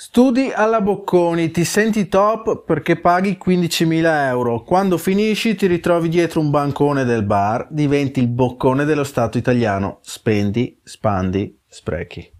Studi alla Bocconi, ti senti top perché paghi 15.000 euro. Quando finisci ti ritrovi dietro un bancone del bar, diventi il boccone dello Stato italiano. Spendi, spandi, sprechi.